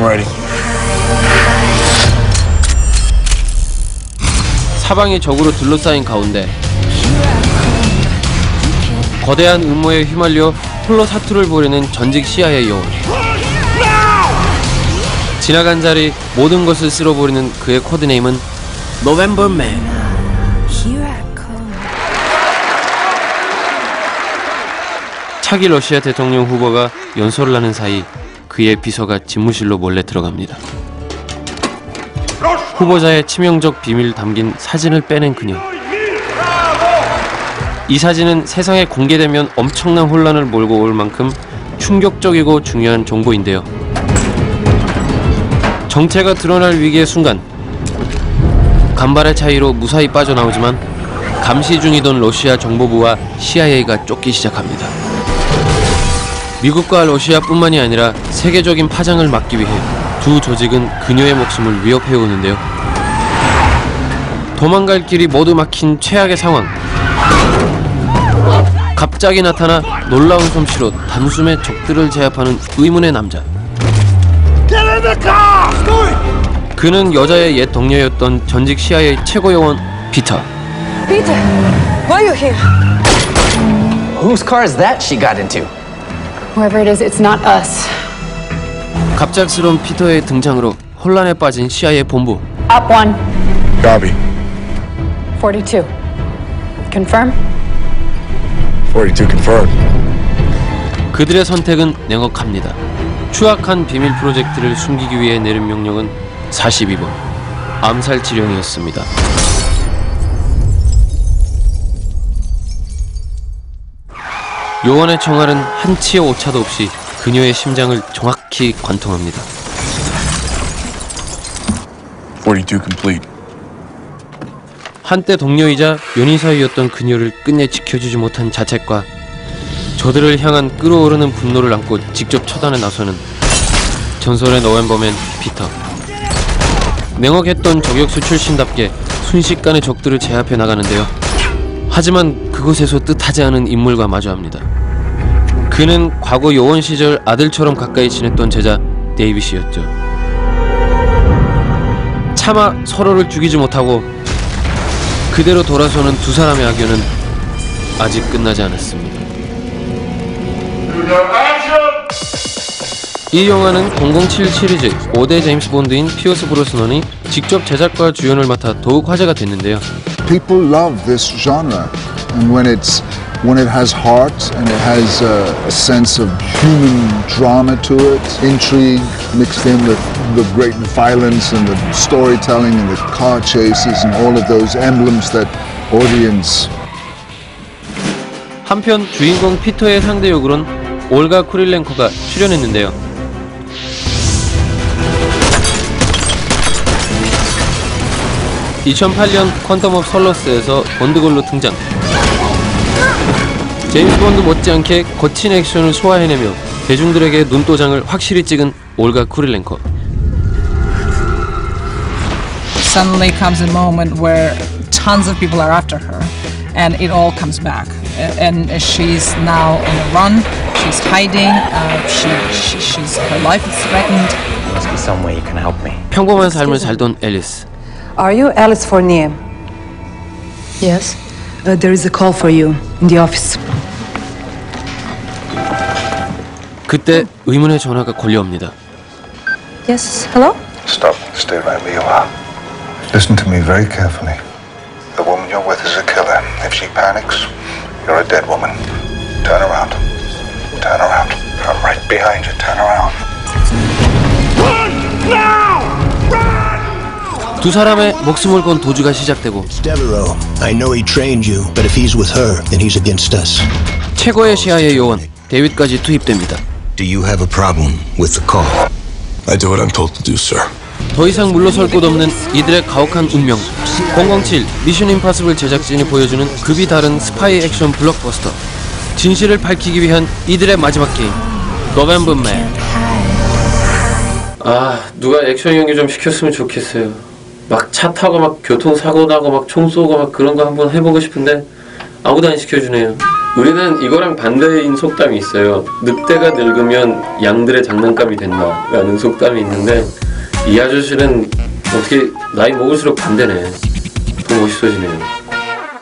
I'm ready. 사방이 적으로 둘러싸인 가운데 거대한 음모에 휘말려 홀로 사투를 벌이는 전직 CIA 요원 지나간 자리 모든 것을 쓸어버리는 그의 코드네임은 노벰버맨. 차기 러시아 대통령 후보가 연설을 하는 사이 그의 비서가 집무실로 몰래 들어갑니다. 후보자의 치명적 비밀 담긴 사진을 빼낸 그녀. 이 사진은 세상에 공개되면 엄청난 혼란을 몰고 올 만큼 충격적이고 중요한 정보인데요. 정체가 드러날 위기의 순간 간발의 차이로 무사히 빠져나오지만 감시 중이던 러시아 정보부와 CIA가 쫓기 시작합니다. 미국과 러시아뿐만이 아니라 세계적인 파장을 막기 위해 두 조직은 그녀의 목숨을 위협해 오는데요. 도망갈 길이 모두 막힌 최악의 상황. 갑자기 나타나 놀라운 솜씨로 단숨에 적들을 제압하는 의문의 남자. 그는 여자의 옛 동료였던 전직 CIA 최고 요원 피터. Peter, why are you here? Whose car is that she got into? Whoever it is, it's not us. 갑작스러운 피터의 등장으로 혼란에 빠진 CIA 본부. Up one, Copy. 42. Confirm? 42 confirmed. 그들의 선택은 냉혹합니다. 추악한 비밀 프로젝트를 숨기기 위해 내린 명령은 42번 암살 지령이었습니다. 요원의 총알은 한 치의 오차도 없이 그녀의 심장을 정확히 관통합니다. 42 complete. 한때 동료이자 연인 사이였던 그녀를 끝내 지켜주지 못한 자책과 저들을 향한 끓어오르는 분노를 안고 직접 처단에 나서는 전설의 November Man 피터 냉혹했던 저격수 출신답게 순식간에 적들을 제압해 나가는데요 하지만 그곳에서 뜻하지 않은 인물과 마주합니다. 그는 과거 요원 시절 아들처럼 가까이 지냈던 제자 데이빗이었죠. 차마 서로를 죽이지 못하고 그대로 돌아서는 두 사람의 악연은 아직 끝나지 않았습니다. 이 영화는 007 시리즈 5대 제임스 본드인 피어스 브로스넌이 직접 제작과 주연을 맡아 더욱 화제가 됐는데요. people love this genre and when it's when it has heart and it has a, a sense of human drama to it intrigue mixed in with the great violence and the storytelling and the car chases and all of those emblems that audience 한편 주인공 피터의 상대 역으론 올가 쿠릴렌코가 출연했는데요. (2008년) Quantum of Solace에서 Bond girl로 등장 제임스 본드 못지않게 거친 액션을 소화해내며 대중들에게 눈도장을 확실히 찍은 올가 쿠릴렌코 suddenly comes a moment where tons of people are after her and it all comes back A- and she's now on the run she's hiding uh, she, she, she's her life is threatened There must be some way you can help me. 평범한 삶을 살던 앨리스 Are you Alice Fournier? Yes. Uh, there is a call for you in the office. 그때 의문의 전화가 걸려옵니다 Yes, hello? Stop. Stay right where you are. Listen to me very carefully. The woman you're with is a killer. If she panics, you're a dead woman. Turn around. Turn around. I'm right behind you. Turn around. 두 사람의 목숨을 건 도주가 시작되고 Devereaux, I know he trained you, but if he's with her, then he's against us. 최고의 CIA 요원 데이빗까지 투입됩니다 Do you have a problem with the call? I do what I'm told to do, sir. 더 이상 물러설 곳 없는 이들의 가혹한 운명 007 Mission Impossible 제작진이 보여주는 급이 다른 스파이 액션 블록버스터 진실을 밝히기 위한 이들의 마지막 게임 November Man 아 누가 액션 연기 좀 시켰으면 좋겠어요 막 차 타고 막 교통사고 나고 막 총 쏘고 막 그런 거 한번 해보고 싶은데 아무도 안 시켜주네요 우리는 이거랑 반대인 속담이 있어요. 늑대가 늙으면 양들의 장난감이 된다 라는 속담이 있는데 이 아저씨는 어떻게 나이 먹을수록 반대네. 더 멋있어지네요.